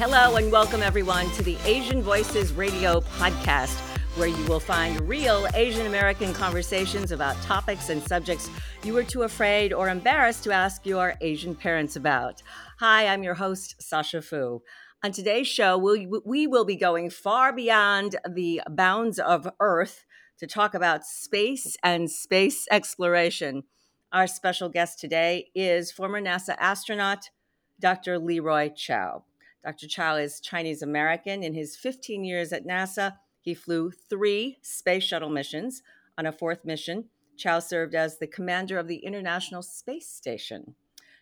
Hello, and welcome everyone to the Asian Voices Radio podcast, where you will find real Asian American conversations about topics and subjects you were too afraid or embarrassed to ask your Asian parents about. Hi, I'm your host, Sasha Fu. On today's show, we, we will be going far beyond the bounds of Earth to talk about space and space exploration. Our special guest today is former NASA astronaut Dr. Leroy Chiao. Dr. Chiao is Chinese American. In his 15 years at NASA, he flew three space shuttle missions. On a fourth mission, Chiao served as the commander of the International Space Station.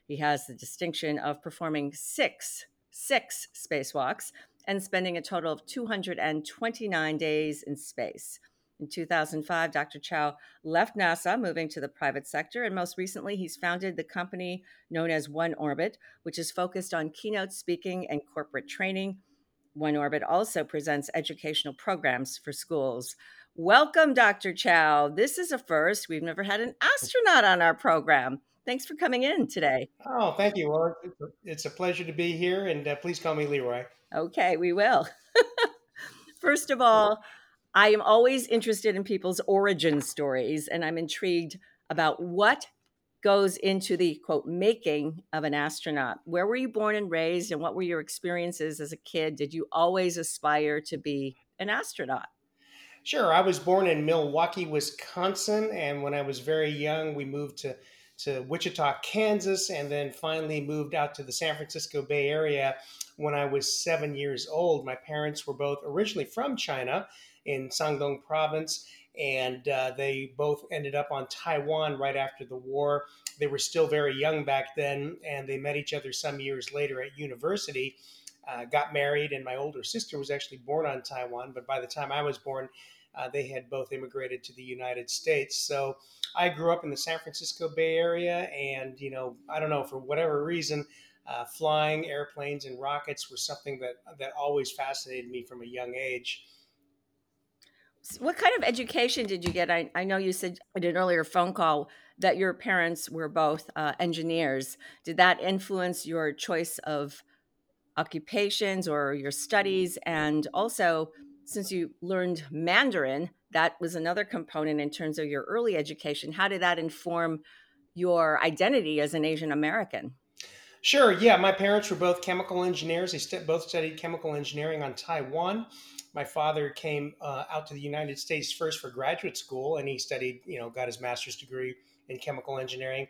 He has the distinction of performing six, six spacewalks and spending a total of 229 days in space. In 2005, Dr. Chiao left NASA, moving to the private sector, and most recently, he's founded the company known as One Orbit, which is focused on keynote speaking and corporate training. One Orbit also presents educational programs for schools. Welcome, Dr. Chiao. This is a first. We've never had an astronaut on our program. Thanks for coming in today. Oh, thank you. Well, it's a pleasure to be here, and uh, please call me Leroy. Okay, we will. First of all, I am always interested in people's origin stories, and I'm intrigued about what goes into the quote making of an astronaut. Where were you born and raised, and what were your experiences as a kid? Did you always aspire to be an astronaut? Sure. I was born in Milwaukee, Wisconsin, and when I was very young, we moved to to Wichita, Kansas, and then finally moved out to the San Francisco Bay Area when I was seven years old. My parents were both originally from China, in Shandong province. And uh, they both ended up on Taiwan right after the war. They were still very young back then, and they met each other some years later at university. Uh, got married, and my older sister was actually born on Taiwan. But by the time I was born, uh, they had both immigrated to the United States. So I grew up in the San Francisco Bay Area, and you know, I don't know for whatever reason, uh, flying airplanes and rockets was something that that always fascinated me from a young age. What kind of education did you get? I, I know you said in an earlier phone call that your parents were both uh, engineers. Did that influence your choice of occupations or your studies? And also, since you learned Mandarin, that was another component in terms of your early education. How did that inform your identity as an Asian American? Sure. Yeah, my parents were both chemical engineers. They st- both studied chemical engineering on Taiwan my father came uh, out to the United States first for graduate school, and he studied, you know, got his master's degree in chemical engineering.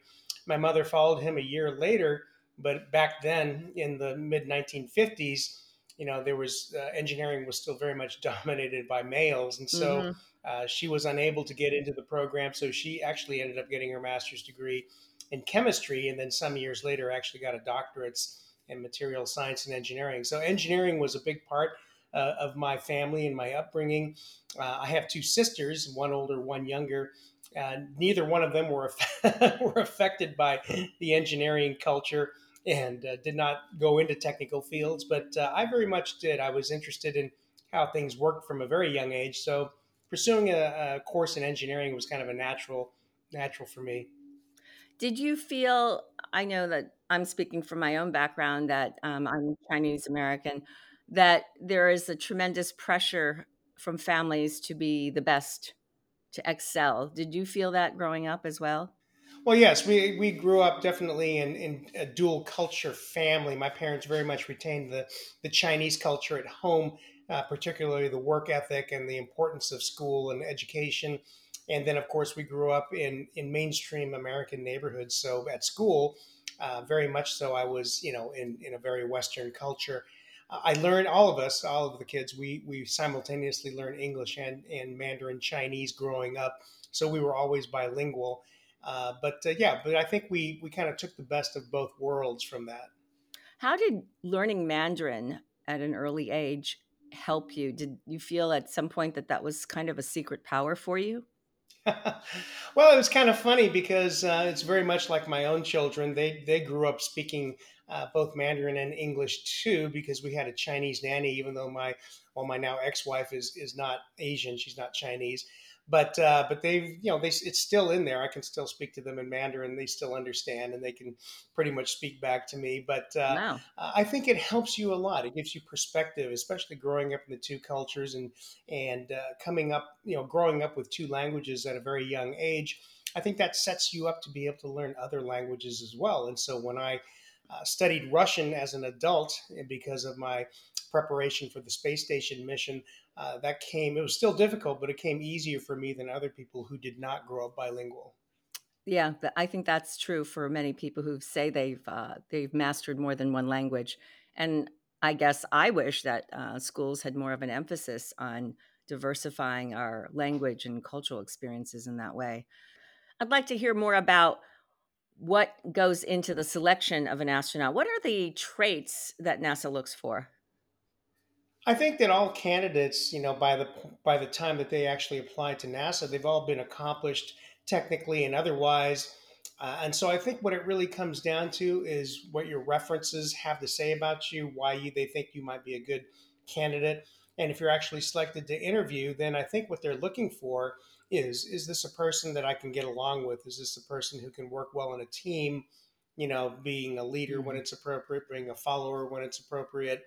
My mother followed him a year later, but back then in the mid 1950s, you know, there was uh, engineering was still very much dominated by males, and so mm-hmm. uh, she was unable to get into the program. So she actually ended up getting her master's degree in chemistry, and then some years later, actually got a doctorate in material science and engineering. So engineering was a big part uh, of my family and my upbringing. Uh, I have two sisters, one older, one younger. Neither one of them were were affected by the engineering culture and uh, did not go into technical fields, but uh, I very much did. I was interested in how things worked from a very young age, so pursuing a, a course in engineering was kind of a natural natural for me. Did you feel? I know that I'm speaking from my own background that um, I'm Chinese American that there is a tremendous pressure from families to be the best, to excel. Did you feel that growing up as well? Well, yes, we, we grew up definitely in, in a dual culture family. My parents very much retained the, the Chinese culture at home, uh, particularly the work ethic and the importance of school and education. And then, of course, we grew up in, in mainstream American neighborhoods. So at school, uh, very much so, I was, you know, in, in a very Western culture. I learned all of us, all of the kids, we we simultaneously learned English and, and Mandarin Chinese growing up, so we were always bilingual. Uh, but uh, yeah, but I think we we kind of took the best of both worlds from that. How did learning Mandarin at an early age help you? Did you feel at some point that that was kind of a secret power for you? well, it was kind of funny because uh, it's very much like my own children. They they grew up speaking uh, both Mandarin and English too, because we had a Chinese nanny. Even though my well, my now ex-wife is is not Asian, she's not Chinese, but uh, but they've you know they it's still in there. I can still speak to them in Mandarin. They still understand, and they can pretty much speak back to me. But uh, wow. I think it helps you a lot. It gives you perspective, especially growing up in the two cultures and and uh, coming up, you know, growing up with two languages at a very young age. I think that sets you up to be able to learn other languages as well. And so when I uh, studied Russian as an adult because of my preparation for the space station mission. Uh, that came, it was still difficult, but it came easier for me than other people who did not grow up bilingual. Yeah, I think that's true for many people who say they've uh, they've mastered more than one language, and I guess I wish that uh, schools had more of an emphasis on diversifying our language and cultural experiences in that way. I'd like to hear more about what goes into the selection of an astronaut. What are the traits that NASA looks for? I think that all candidates, you know, by the by the time that they actually apply to NASA, they've all been accomplished technically and otherwise. Uh, and so I think what it really comes down to is what your references have to say about you, why you, they think you might be a good candidate. And if you're actually selected to interview, then I think what they're looking for is is this a person that I can get along with? Is this a person who can work well in a team? You know, being a leader when mm-hmm. it's appropriate, being a follower when it's appropriate,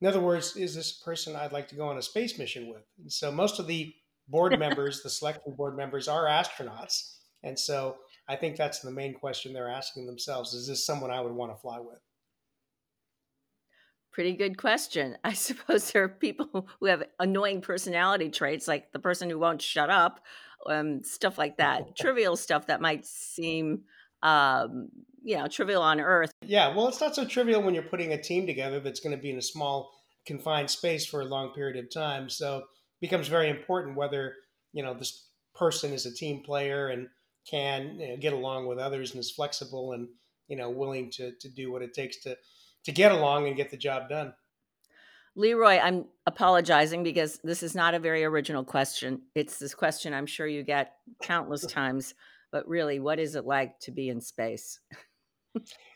in other words, is this a person I'd like to go on a space mission with? And so most of the board members, the selection board members, are astronauts. And so I think that's the main question they're asking themselves is this someone I would want to fly with? Pretty good question. I suppose there are people who have annoying personality traits, like the person who won't shut up, um, stuff like that, trivial stuff that might seem um, you know trivial on earth yeah well it's not so trivial when you're putting a team together that's going to be in a small confined space for a long period of time so it becomes very important whether you know this person is a team player and can you know, get along with others and is flexible and you know willing to to do what it takes to to get along and get the job done Leroy, I'm apologizing because this is not a very original question. It's this question I'm sure you get countless times but really, what is it like to be in space?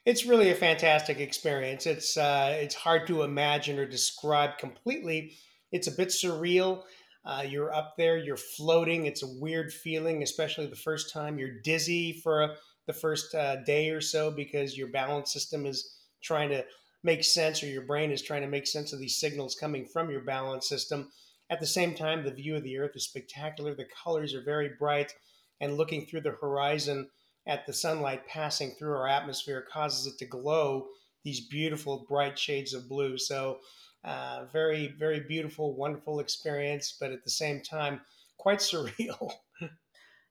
it's really a fantastic experience. It's uh, it's hard to imagine or describe completely. It's a bit surreal. Uh, you're up there, you're floating. It's a weird feeling, especially the first time. You're dizzy for a, the first uh, day or so because your balance system is trying to make sense, or your brain is trying to make sense of these signals coming from your balance system. At the same time, the view of the Earth is spectacular. The colors are very bright and looking through the horizon at the sunlight passing through our atmosphere causes it to glow these beautiful bright shades of blue. So, uh, very, very beautiful, wonderful experience, but at the same time, quite surreal.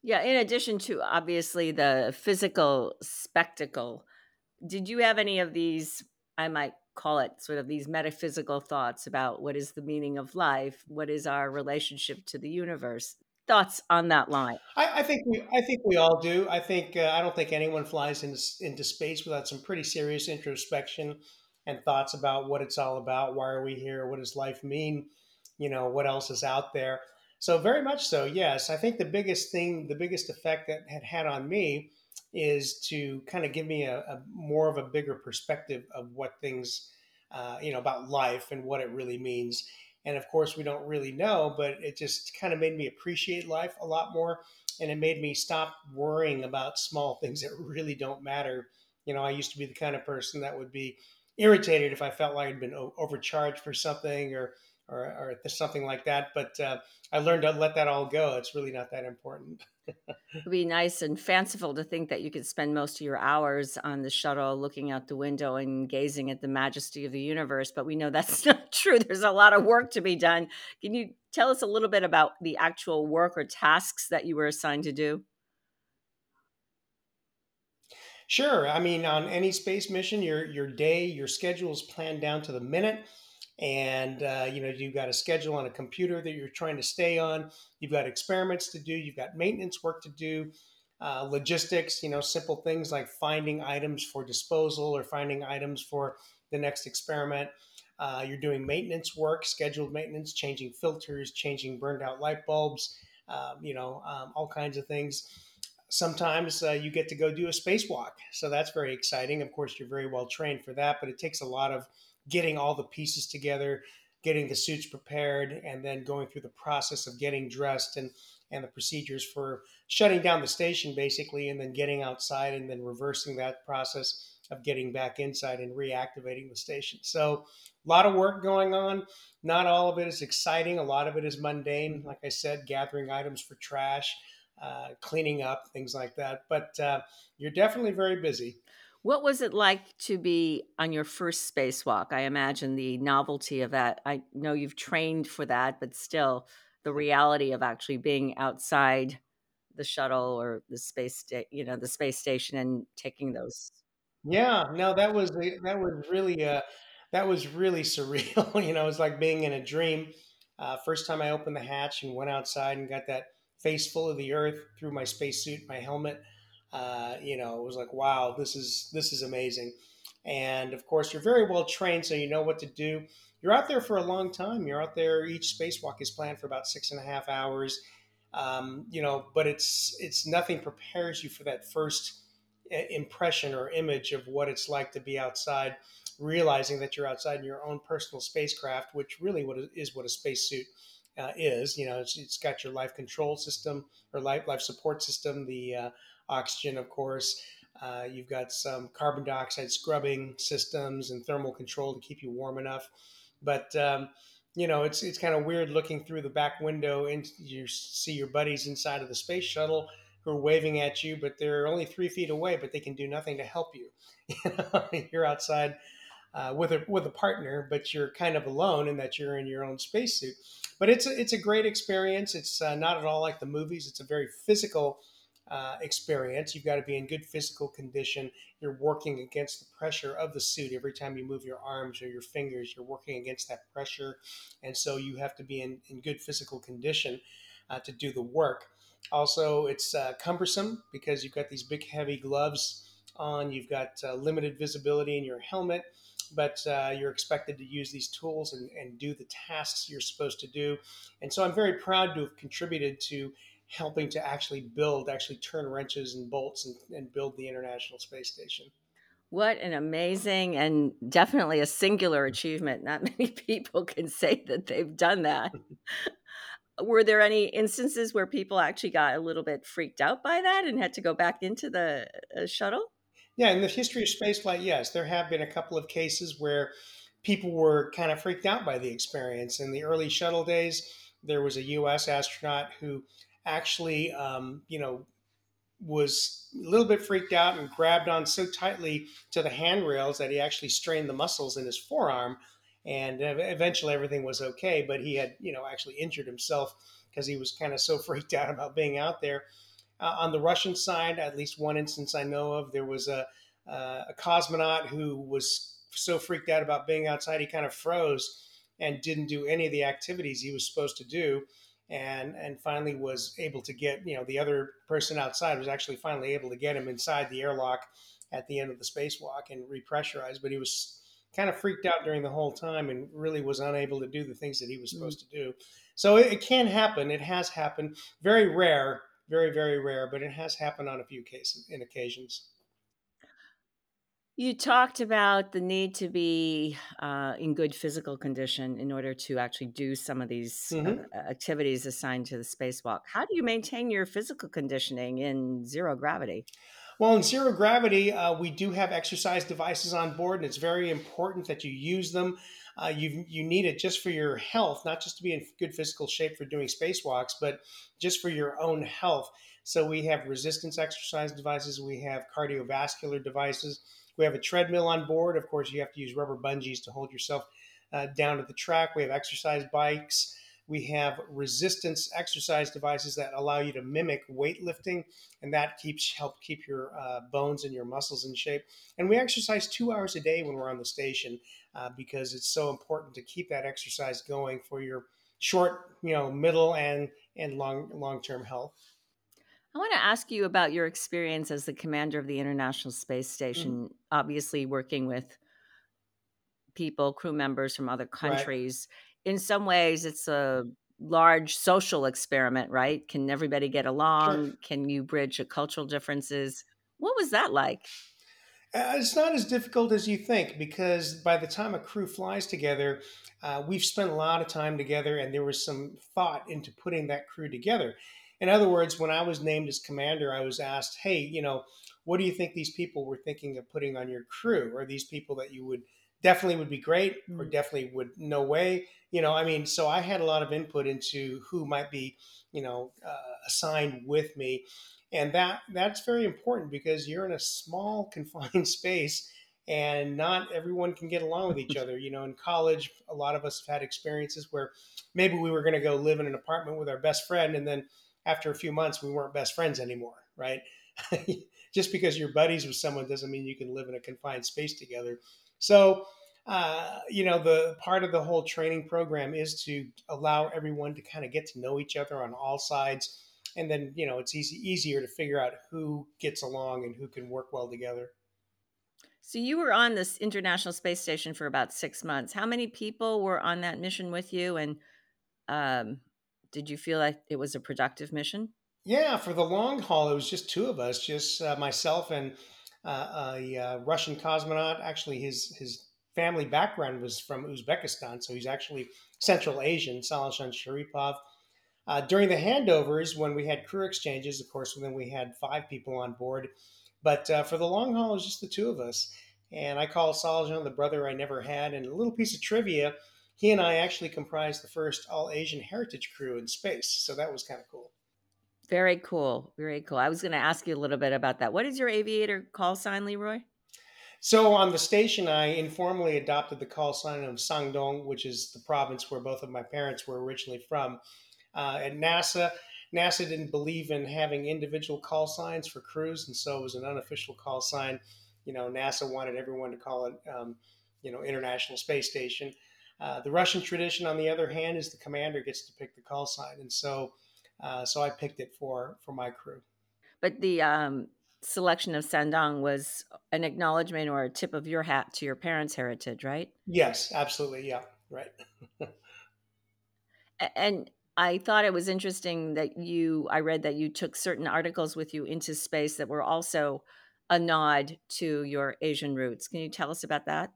yeah, in addition to obviously the physical spectacle, did you have any of these, I might call it sort of these metaphysical thoughts about what is the meaning of life? What is our relationship to the universe? Thoughts on that line? I, I, think we, I think we all do. I think uh, I don't think anyone flies into into space without some pretty serious introspection and thoughts about what it's all about. Why are we here? What does life mean? You know, what else is out there? So very much so. Yes, I think the biggest thing, the biggest effect that had had on me is to kind of give me a, a more of a bigger perspective of what things, uh, you know, about life and what it really means and of course, we don't really know, but it just kind of made me appreciate life a lot more. And it made me stop worrying about small things that really don't matter. You know, I used to be the kind of person that would be irritated if I felt like I'd been overcharged for something or, or, or something like that. But uh, I learned to let that all go. It's really not that important. It'd be nice and fanciful to think that you could spend most of your hours on the shuttle looking out the window and gazing at the majesty of the universe, but we know that's not true. There's a lot of work to be done. Can you tell us a little bit about the actual work or tasks that you were assigned to do? Sure. I mean, on any space mission, your your day, your schedule is planned down to the minute and uh, you know you've got a schedule on a computer that you're trying to stay on. You've got experiments to do. You've got maintenance work to do uh, logistics you know simple things like finding items for disposal or finding items for the next experiment. Uh, you're doing maintenance work scheduled maintenance changing filters changing burned out light bulbs um, you know um, all kinds of things. Sometimes uh, you get to go do a spacewalk so that's very exciting. Of course you're very well trained for that but it takes a lot of getting all the pieces together, getting the suits prepared, and then going through the process of getting dressed and and the procedures for shutting down the station basically, and then getting outside and then reversing that process of getting back inside and reactivating the station. So a lot of work going on. Not all of it is exciting. A lot of it is mundane. Like I said, gathering items for trash, uh, cleaning up, things like that. But uh, you're definitely very busy. What was it like to be on your first spacewalk? I imagine the novelty of that. I know you've trained for that, but still, the reality of actually being outside the shuttle or the space, sta- you know, the space station and taking those. Yeah, no, that was that was really uh, that was really surreal. you know, it was like being in a dream. Uh, first time I opened the hatch and went outside and got that face full of the earth through my spacesuit, my helmet. Uh, you know, it was like, wow, this is this is amazing. And of course, you're very well trained, so you know what to do. You're out there for a long time. You're out there. Each spacewalk is planned for about six and a half hours. Um, you know, but it's it's nothing prepares you for that first uh, impression or image of what it's like to be outside, realizing that you're outside in your own personal spacecraft, which really what is what a spacesuit uh, is. You know, it's, it's got your life control system or life life support system, the uh, oxygen, of course. Uh, you've got some carbon dioxide scrubbing systems and thermal control to keep you warm enough. But um, you know, it's it's kind of weird looking through the back window and you see your buddies inside of the space shuttle who are waving at you, but they're only three feet away, but they can do nothing to help you. you're outside uh, with a with a partner, but you're kind of alone in that you're in your own spacesuit. But it's a, it's a great experience. It's uh, not at all like the movies. It's a very physical uh, experience. You've got to be in good physical condition. You're working against the pressure of the suit every time you move your arms or your fingers. You're working against that pressure, and so you have to be in, in good physical condition uh, to do the work. Also, it's uh, cumbersome because you've got these big, heavy gloves on. You've got uh, limited visibility in your helmet but uh, you're expected to use these tools and, and, do the tasks you're supposed to do. And so I'm very proud to have contributed to helping to actually build, actually turn wrenches and bolts and, and build the International Space Station. What an amazing and definitely a singular achievement. Not many people can say that they've done that. Were there any instances where people actually got a little bit freaked out by that and had to go back into the uh, shuttle? Yeah, in the history of spaceflight, yes, there have been a couple of cases where people were kind of freaked out by the experience. In the early shuttle days, there was a U.S. astronaut who actually, um, you know, was a little bit freaked out and grabbed on so tightly to the handrails that he actually strained the muscles in his forearm. And eventually everything was okay, but he had, you know, actually injured himself because he was kind of so freaked out about being out there. Uh, on the Russian side, at least one instance I know of, there was a, uh, a cosmonaut who was so freaked out about being outside, he kind of froze and didn't do any of the activities he was supposed to do and and finally was able to get you know the other person outside was actually finally able to get him inside the airlock at the end of the spacewalk and repressurize but he was kind of freaked out during the whole time and really was unable to do the things that he was mm. supposed mm-hmm. to do so it, it, can happen it has happened very rare very very rare but it has happened on a few cases in occasions you talked about the need to be uh, in good physical condition in order to actually do some of these uh, mm-hmm. uh, activities assigned to the spacewalk. How do you maintain your physical conditioning in zero gravity? Well, in zero gravity, uh, we do have exercise devices on board, and it's very important that you use them. Uh, you you need it just for your health, not just to be in good physical shape for doing spacewalks, but just for your own health. So we have resistance exercise devices, we have cardiovascular devices we have a treadmill on board. Of course, you have to use rubber bungees to hold yourself uh, down to the track. We have exercise bikes. We have resistance exercise devices that allow you to mimic weightlifting, and that keeps help keep your uh, bones and your muscles in shape. And we exercise two hours a day when we're on the station uh, because it's so important to keep that exercise going for your short, you know, middle and and long long term health. I want to ask you about your experience as the commander of the International Space mm-hmm. Station, mm-hmm. obviously working with people, crew members from other countries. Right. In some ways, it's a large social experiment, right? Can everybody get along? Sure. Can you bridge cultural differences? What was that like? Uh, it's not as difficult as you think because by the time a crew flies together, uh, we've spent a lot of time together and there was some thought into putting that crew together. In other words, when I was named as commander, I was asked, hey, you know, what do you think these people were thinking of putting on your crew? Are these people that you would definitely would be great or mm. definitely would no way? You know, I mean, so I had a lot of input into who might be, you know, uh, assigned with me and that that's very important because you're in a small confined space and not everyone can get along with each other you know in college a lot of us have had experiences where maybe we were going to go live in an apartment with our best friend and then after a few months we weren't best friends anymore right just because you're buddies with someone doesn't mean you can live in a confined space together so uh, you know the part of the whole training program is to allow everyone to kind of get to know each other on all sides and then you know it's easy easier to figure out who gets along and who can work well together. So you were on this International Space Station for about six months. How many people were on that mission with you, and um, did you feel like it was a productive mission? Yeah, for the long haul, it was just two of us, just uh, myself and uh, a uh, Russian cosmonaut. Actually, his his family background was from Uzbekistan, so he's actually Central Asian, Salizhan Sharipov. Uh, during the handovers, when we had crew exchanges, of course, then we had five people on board. But uh, for the long haul, it was just the two of us. And I call Salizhan the brother I never had. And a little piece of trivia he and I actually comprised the first all Asian heritage crew in space. So that was kind of cool. Very cool. Very cool. I was going to ask you a little bit about that. What is your aviator call sign, Leroy? So on the station, I informally adopted the call sign of Shandong, which is the province where both of my parents were originally from uh, at NASA. NASA didn't believe in having individual call signs for crews, and so it was an unofficial call sign. You know, NASA wanted everyone to call it, um, you know, International Space Station. Uh, the Russian tradition, on the other hand, is the commander gets to pick the call sign, and so, uh, so I picked it for for my crew. But the um, selection of Shandong was an acknowledgement or a tip of your hat to your parents' heritage, right? Yes, absolutely. Yeah, right. and I thought it was interesting that you, I read that you took certain articles with you into space that were also a nod to your Asian roots. Can you tell us about that?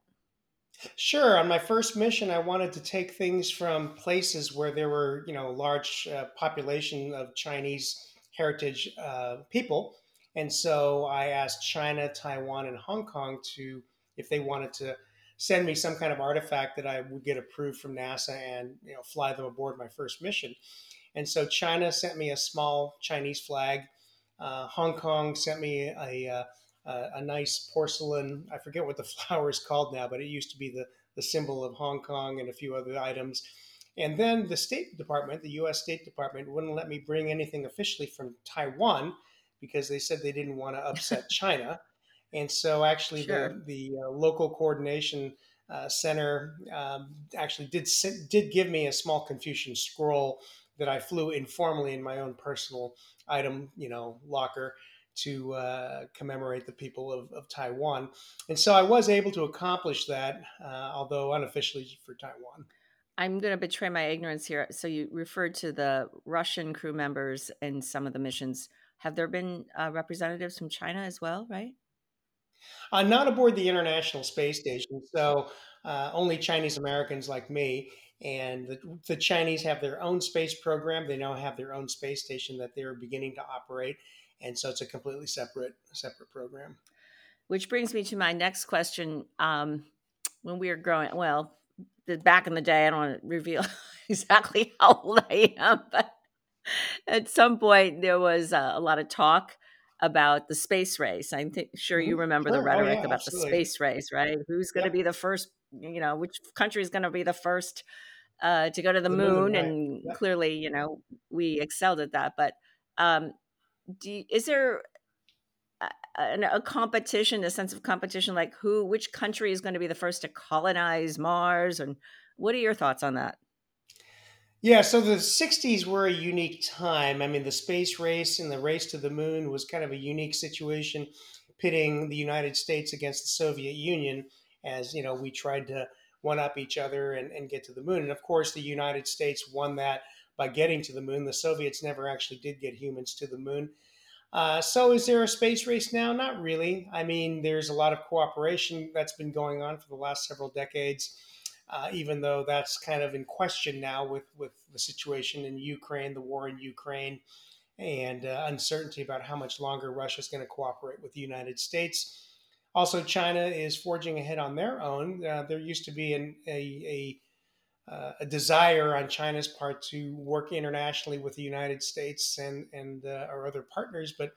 Sure. On my first mission, I wanted to take things from places where there were, you know, large uh, population of Chinese heritage uh, people, and so I asked China, Taiwan, and Hong Kong to, if they wanted to send me some kind of artifact that I would get approved from NASA and you know fly them aboard my first mission. And so China sent me a small Chinese flag. Uh, Hong Kong sent me a, a, a nice porcelain. I forget what the flower is called now, but it used to be the the symbol of Hong Kong and a few other items. And then the State Department, the U.S. State Department, wouldn't let me bring anything officially from Taiwan because they said they didn't want to upset China. And so, actually, sure. the, the uh, local coordination uh, center um, actually did did give me a small Confucian scroll that I flew informally in my own personal item, you know, locker to uh, commemorate the people of, of, Taiwan. And so I was able to accomplish that, uh, although unofficially for Taiwan. I'm going to betray my ignorance here. So you referred to the Russian crew members in some of the missions. Have there been uh, representatives from China as well, right? Uh, not aboard the International Space Station. So uh, only Chinese Americans like me. And the, the, Chinese have their own space program. They now have their own space station that they're beginning to operate. And so it's a completely separate separate program. Which brings me to my next question. Um, when we were growing, well, the, back in the day, I don't want to reveal exactly how old I am, but at some point there was uh, a lot of talk about the space race. I'm th- sure you mm-hmm. remember sure. the rhetoric oh, yeah, about absolutely. the space race, right? Who's going to be the first? You know, which country is going to be the first uh, to go to the, the moon? moon right. And clearly, you know, we excelled at that. But um, you, is there a, a, competition, a sense of competition, like who, which country is going to be the first to colonize Mars? And what are your thoughts on that? Yeah, so the 60s were a unique time. I mean, the space race and the race to the moon was kind of a unique situation, pitting the United States against the Soviet Union as, you know, we tried to one up each other and, and get to the moon. And of course, the United States won that by getting to the moon. The Soviets never actually did get humans to the moon. Uh, so, is there a space race now? Not really. I mean, there's a lot of cooperation that's been going on for the last several decades, uh, even though that's kind of in question now with, with the situation in Ukraine, the war in Ukraine, and uh, uncertainty about how much longer Russia is going to cooperate with the United States. Also, China is forging ahead on their own. Uh, there used to be an, a, a uh, a desire on China's part to work internationally with the United States and and uh, our other partners, but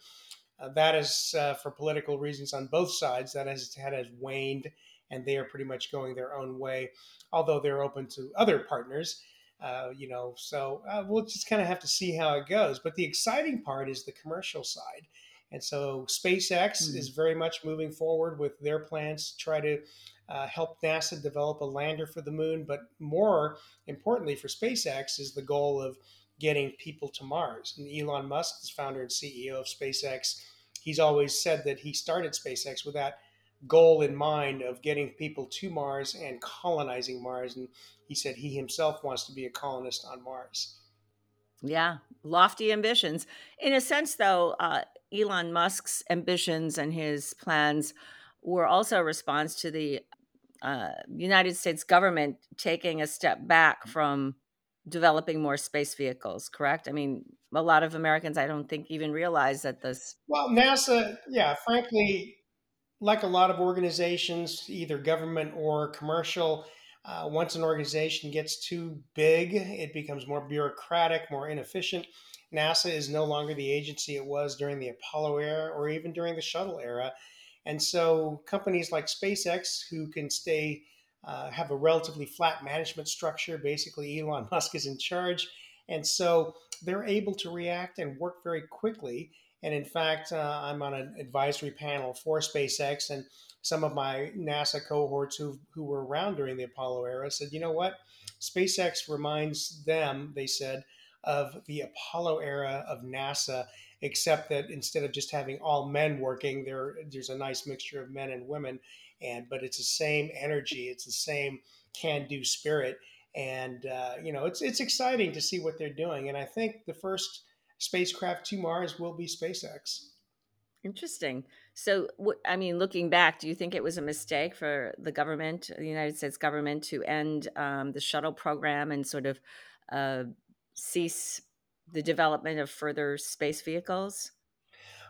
uh, that is uh, for political reasons on both sides. That has had has waned, and they are pretty much going their own way. Although they're open to other partners, uh, you know. So uh, we'll just kind of have to see how it goes. But the exciting part is the commercial side. And so SpaceX mm-hmm. is very much moving forward with their plans to try to uh, help NASA develop a lander for the moon. But more importantly for SpaceX is the goal of getting people to Mars. And Elon Musk, the founder and CEO of SpaceX, he's always said that he started SpaceX with that goal in mind of getting people to Mars and colonizing Mars. And he said he himself wants to be a colonist on Mars. Yeah, lofty ambitions. In a sense, though, uh, Elon Musk's ambitions and his plans were also a response to the uh, United States government taking a step back from developing more space vehicles, correct? I mean, a lot of Americans, I don't think, even realize that this. Well, NASA, yeah, frankly, like a lot of organizations, either government or commercial, uh, once an organization gets too big, it becomes more bureaucratic, more inefficient. NASA is no longer the agency it was during the Apollo era or even during the shuttle era. And so companies like SpaceX, who can stay, uh, have a relatively flat management structure, basically Elon Musk is in charge. And so they're able to react and work very quickly. And in fact, uh, I'm on an advisory panel for SpaceX, and some of my NASA cohorts who, who were around during the Apollo era said, you know what? SpaceX reminds them, they said, of the Apollo era of NASA except that instead of just having all men working, there there's a nice mixture of men and women, and but it's the same energy, it's the same can-do spirit, and uh, you know it's it's exciting to see what they're doing, and I think the first spacecraft to Mars will be SpaceX. Interesting. So, I mean, looking back, do you think it was a mistake for the government, the United States government, to end um, the shuttle program and sort of uh, cease the development of further space vehicles?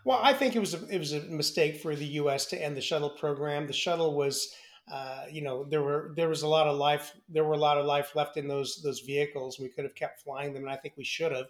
Well, I think it was a, it was a mistake for the U.S. to end the shuttle program. The shuttle was, uh, you know, there were there was a lot of life there were a lot of life left in those those vehicles. We could have kept flying them, and I think we should have.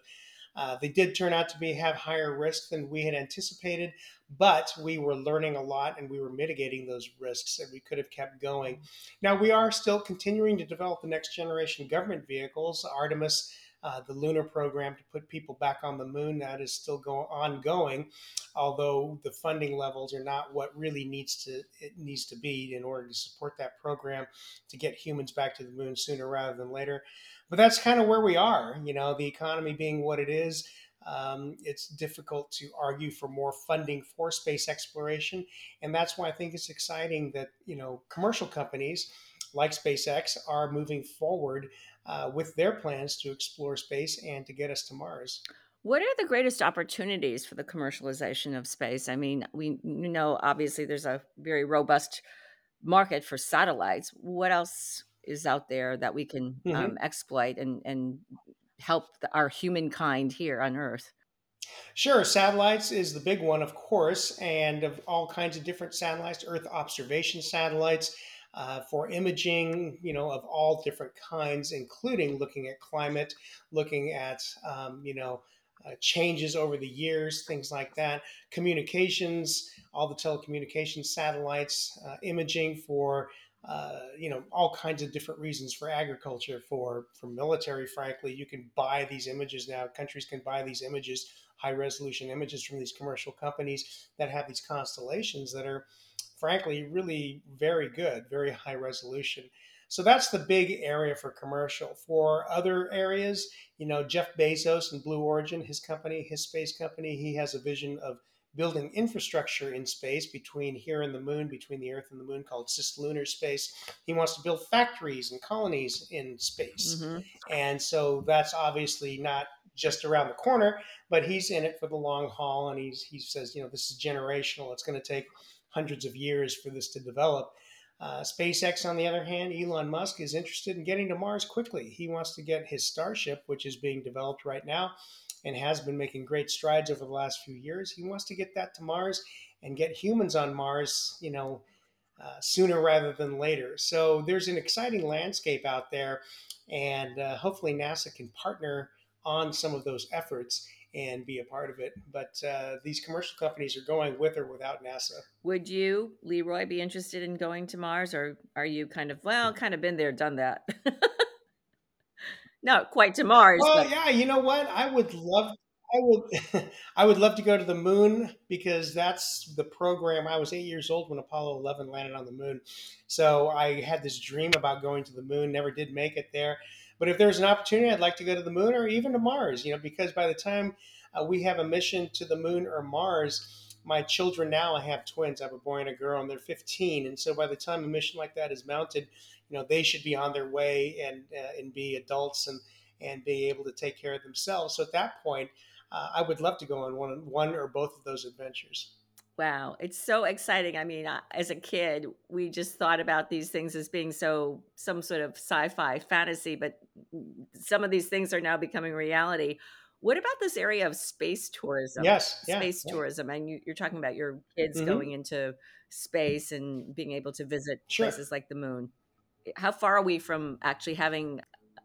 Uh, they did turn out to be have higher risk than we had anticipated, but we were learning a lot and we were mitigating those risks, and we could have kept going. Now we are still continuing to develop the next generation government vehicles. Artemis uh, the lunar program to put people back on the moon that is still going ongoing, although the funding levels are not what really needs to it needs to be in order to support that program to get humans back to the moon sooner rather than later. But that's kind of where we are. You know, the economy being what it is. Um, it's difficult to argue for more funding for space exploration, and that's why I think it's exciting that you know commercial companies like SpaceX are moving forward uh, with their plans to explore space and to get us to Mars. What are the greatest opportunities for the commercialization of space? I mean, we know obviously there's a very robust market for satellites. What else is out there that we can mm-hmm. um, exploit and, and help the, our humankind here on Earth? Sure, satellites is the big one, of course, and of all kinds of different satellites, Earth observation satellites, uh, for imaging, you know, of all different kinds, including looking at climate, looking at, um, you know, uh, changes over the years, things like that. Communications, all the telecommunications satellites, uh, imaging for uh, you know all kinds of different reasons for agriculture, for for military. Frankly, you can buy these images now. Countries can buy these images, high resolution images from these commercial companies that have these constellations that are frankly, really very good, very high resolution. So that's the big area for commercial. For other areas, you know, Jeff Bezos and Blue Origin, his company, his space company, he has a vision of building infrastructure in space between here and the moon, between the Earth and the moon, called cislunar space. He wants to build factories and colonies in space. Mm-hmm. And so that's obviously not just around the corner, but he's in it for the long haul, and he's he says, you know, this is generational. It's going to take hundreds of years for this to develop. Uh, SpaceX, on the other hand, Elon Musk is interested in getting to Mars quickly. He wants to get his Starship, which is being developed right now and has been making great strides over the last few years. He wants to get that to Mars and get humans on Mars, you know, uh, sooner rather than later. So there's an exciting landscape out there, and uh, hopefully NASA can partner on some of those efforts and be a part of it. But uh, these commercial companies are going with or without NASA. Would you, Leroy, be interested in going to Mars, or are you kind of well, kind of been there, done that? Not quite to Mars. Well, but... yeah, you know what? I would love. I would, I would love to go to the moon because that's the program. I was eight years old when Apollo 11 landed on the moon, so I had this dream about going to the moon. Never did make it there, but if there's an opportunity, I'd like to go to the moon or even to Mars. You know, because by the time uh, we have a mission to the moon or Mars, my children now I have twins. I have a boy and a girl, and they're 15. And so by the time a mission like that is mounted, you know, they should be on their way and uh, and be adults and and be able to take care of themselves. So at that point, uh, I would love to go on one one or both of those adventures. Wow, it's so exciting. I mean, as a kid, we just thought about these things as being so some sort of sci-fi fantasy, but some of these things are now becoming reality. What about this area of space tourism? Yes, space yeah, tourism, and you, are talking about your kids mm-hmm. going into space and being able to visit sure. places like the moon. How far are we from actually having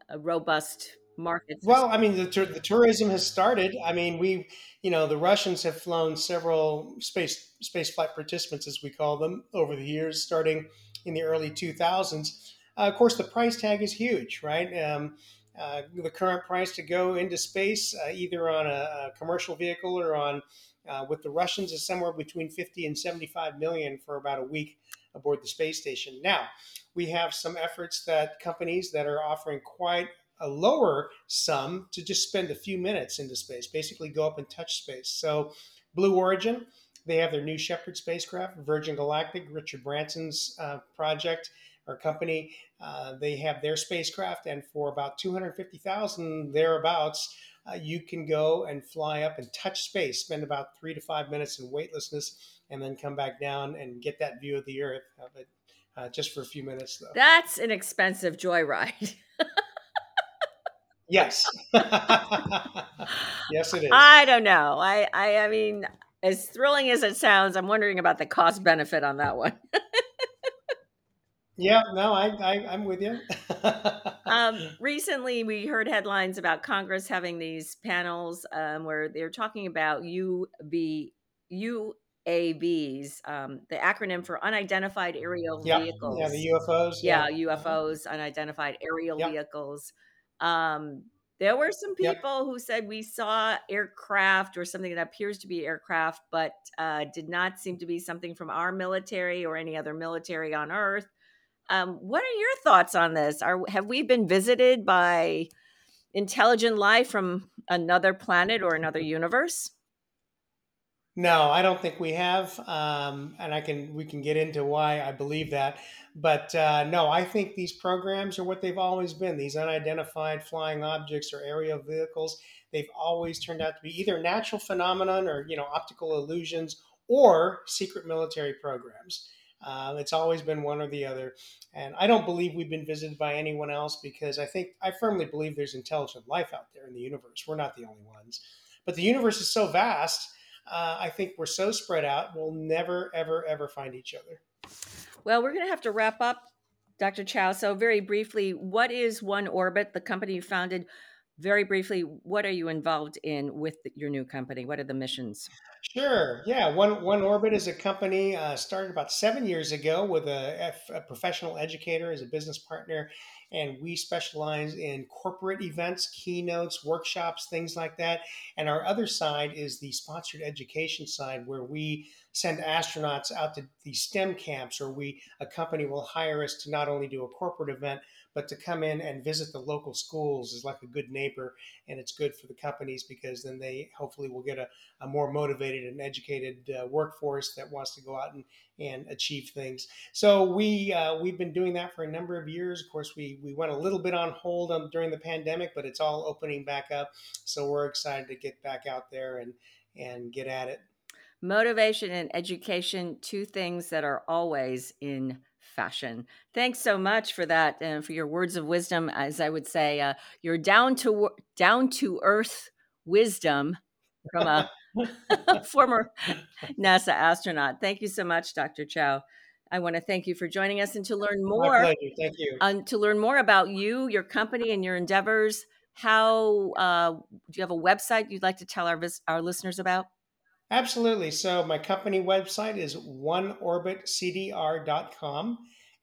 a robust market? Well, I mean, the, the tourism has started. I mean, we, you know, the Russians have flown several space space flight participants, as we call them, over the years, starting in the early 2000s. Uh, of course, the price tag is huge, right? Um, uh, the current price to go into space, uh, either on a, a, commercial vehicle or on uh, with the Russians, is somewhere between 50 and 75 million for about a week aboard the space station. Now, we have some efforts that companies that are offering quite a lower sum to just spend a few minutes into space, basically go up and touch space. So, Blue Origin, they have their new Shepard spacecraft, Virgin Galactic, Richard Branson's uh, project or company. Uh, they have their spacecraft, and for about 250,000 thereabouts, uh, you can go and fly up and touch space, spend about three to five minutes in weightlessness, and then come back down and get that view of the Earth. But uh, just for a few minutes, though. That's an expensive joyride. yes. yes, it is. I don't know. I, I, I mean, as thrilling as it sounds, I'm wondering about the cost benefit on that one. yeah, no, I, I, am with you. um, recently, we heard headlines about Congress having these panels um, where they're talking about UV, UAVs, um, the acronym for unidentified aerial vehicles. Yeah, the UFOs. Yeah, yeah UFOs, unidentified aerial vehicles. Um, there were some people who said we saw aircraft or something that appears to be aircraft, but uh, did not seem to be something from our military or any other military on Earth. Um, what are your thoughts on this? Are have we been visited by intelligent life from another planet or another universe? No, I don't think we have, um, and I can we can get into why I believe that. But uh, no, I think these programs are what they've always been. These unidentified flying objects or aerial vehicles, they've always turned out to be either natural phenomenon or you know optical illusions or secret military programs. Uh, it's always been one or the other, and I don't believe we've been visited by anyone else because I think I firmly believe there's intelligent life out there in the universe. We're not the only ones, but the universe is so vast uh, I think we're so spread out, we'll never, ever, ever find each other. Well, we're going to have to wrap up, Dr. Chiao. So, very briefly, what is One Orbit, the company you founded? Very briefly, what are you involved in with your new company? What are the missions? Sure. Yeah. One One Orbit is a company uh, started about seven years ago with a, a professional educator as a business partner and we specialize in corporate events, keynotes, workshops, things like that. And our other side is the sponsored education side, where we send astronauts out to these STEM camps, or we a company will hire us to not only do a corporate event, but to come in and visit the local schools is like a good neighbor and it's good for the companies because then they hopefully will get a, a more motivated and educated uh, workforce that wants to go out and, and achieve things. So we uh, we've been doing that for a number of years. Of course we we went a little bit on hold on, during the pandemic but it's all opening back up. So we're excited to get back out there and and get at it motivation and education two things that are always in fashion. Thanks so much for that and for your words of wisdom. As I would say, uh, your down to down to earth wisdom from a former NASA astronaut. Thank you so much, Dr. Chiao. I want to thank you for joining us and to learn more. Thank you. Um, to learn more about you, your company, and your endeavors. How uh, do you have a website you'd like to tell our our listeners about? Absolutely. So my company website is oneorbitcdr.com.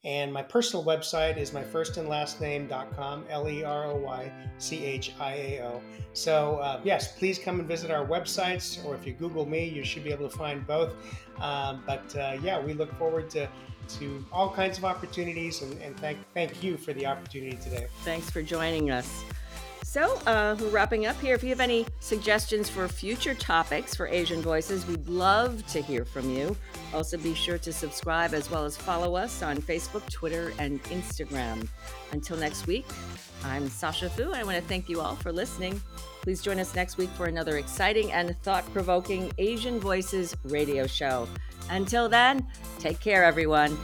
And my personal website is my first and last name.com, L E R O Y C H I A O. So, uh, yes, please come and visit our websites, or if you Google me, you should be able to find both. Um, but uh, yeah, we look forward to, to all kinds of opportunities, and, and thank, thank you for the opportunity today. Thanks for joining us. So, uh, we're wrapping up here. If you have any suggestions for future topics for Asian Voices, we'd love to hear from you. Also, be sure to subscribe as well as follow us on Facebook, Twitter, and Instagram. Until next week, I'm Sasha Fu, and I want to thank you all for listening. Please join us next week for another exciting and thought provoking Asian Voices radio show. Until then, take care, everyone.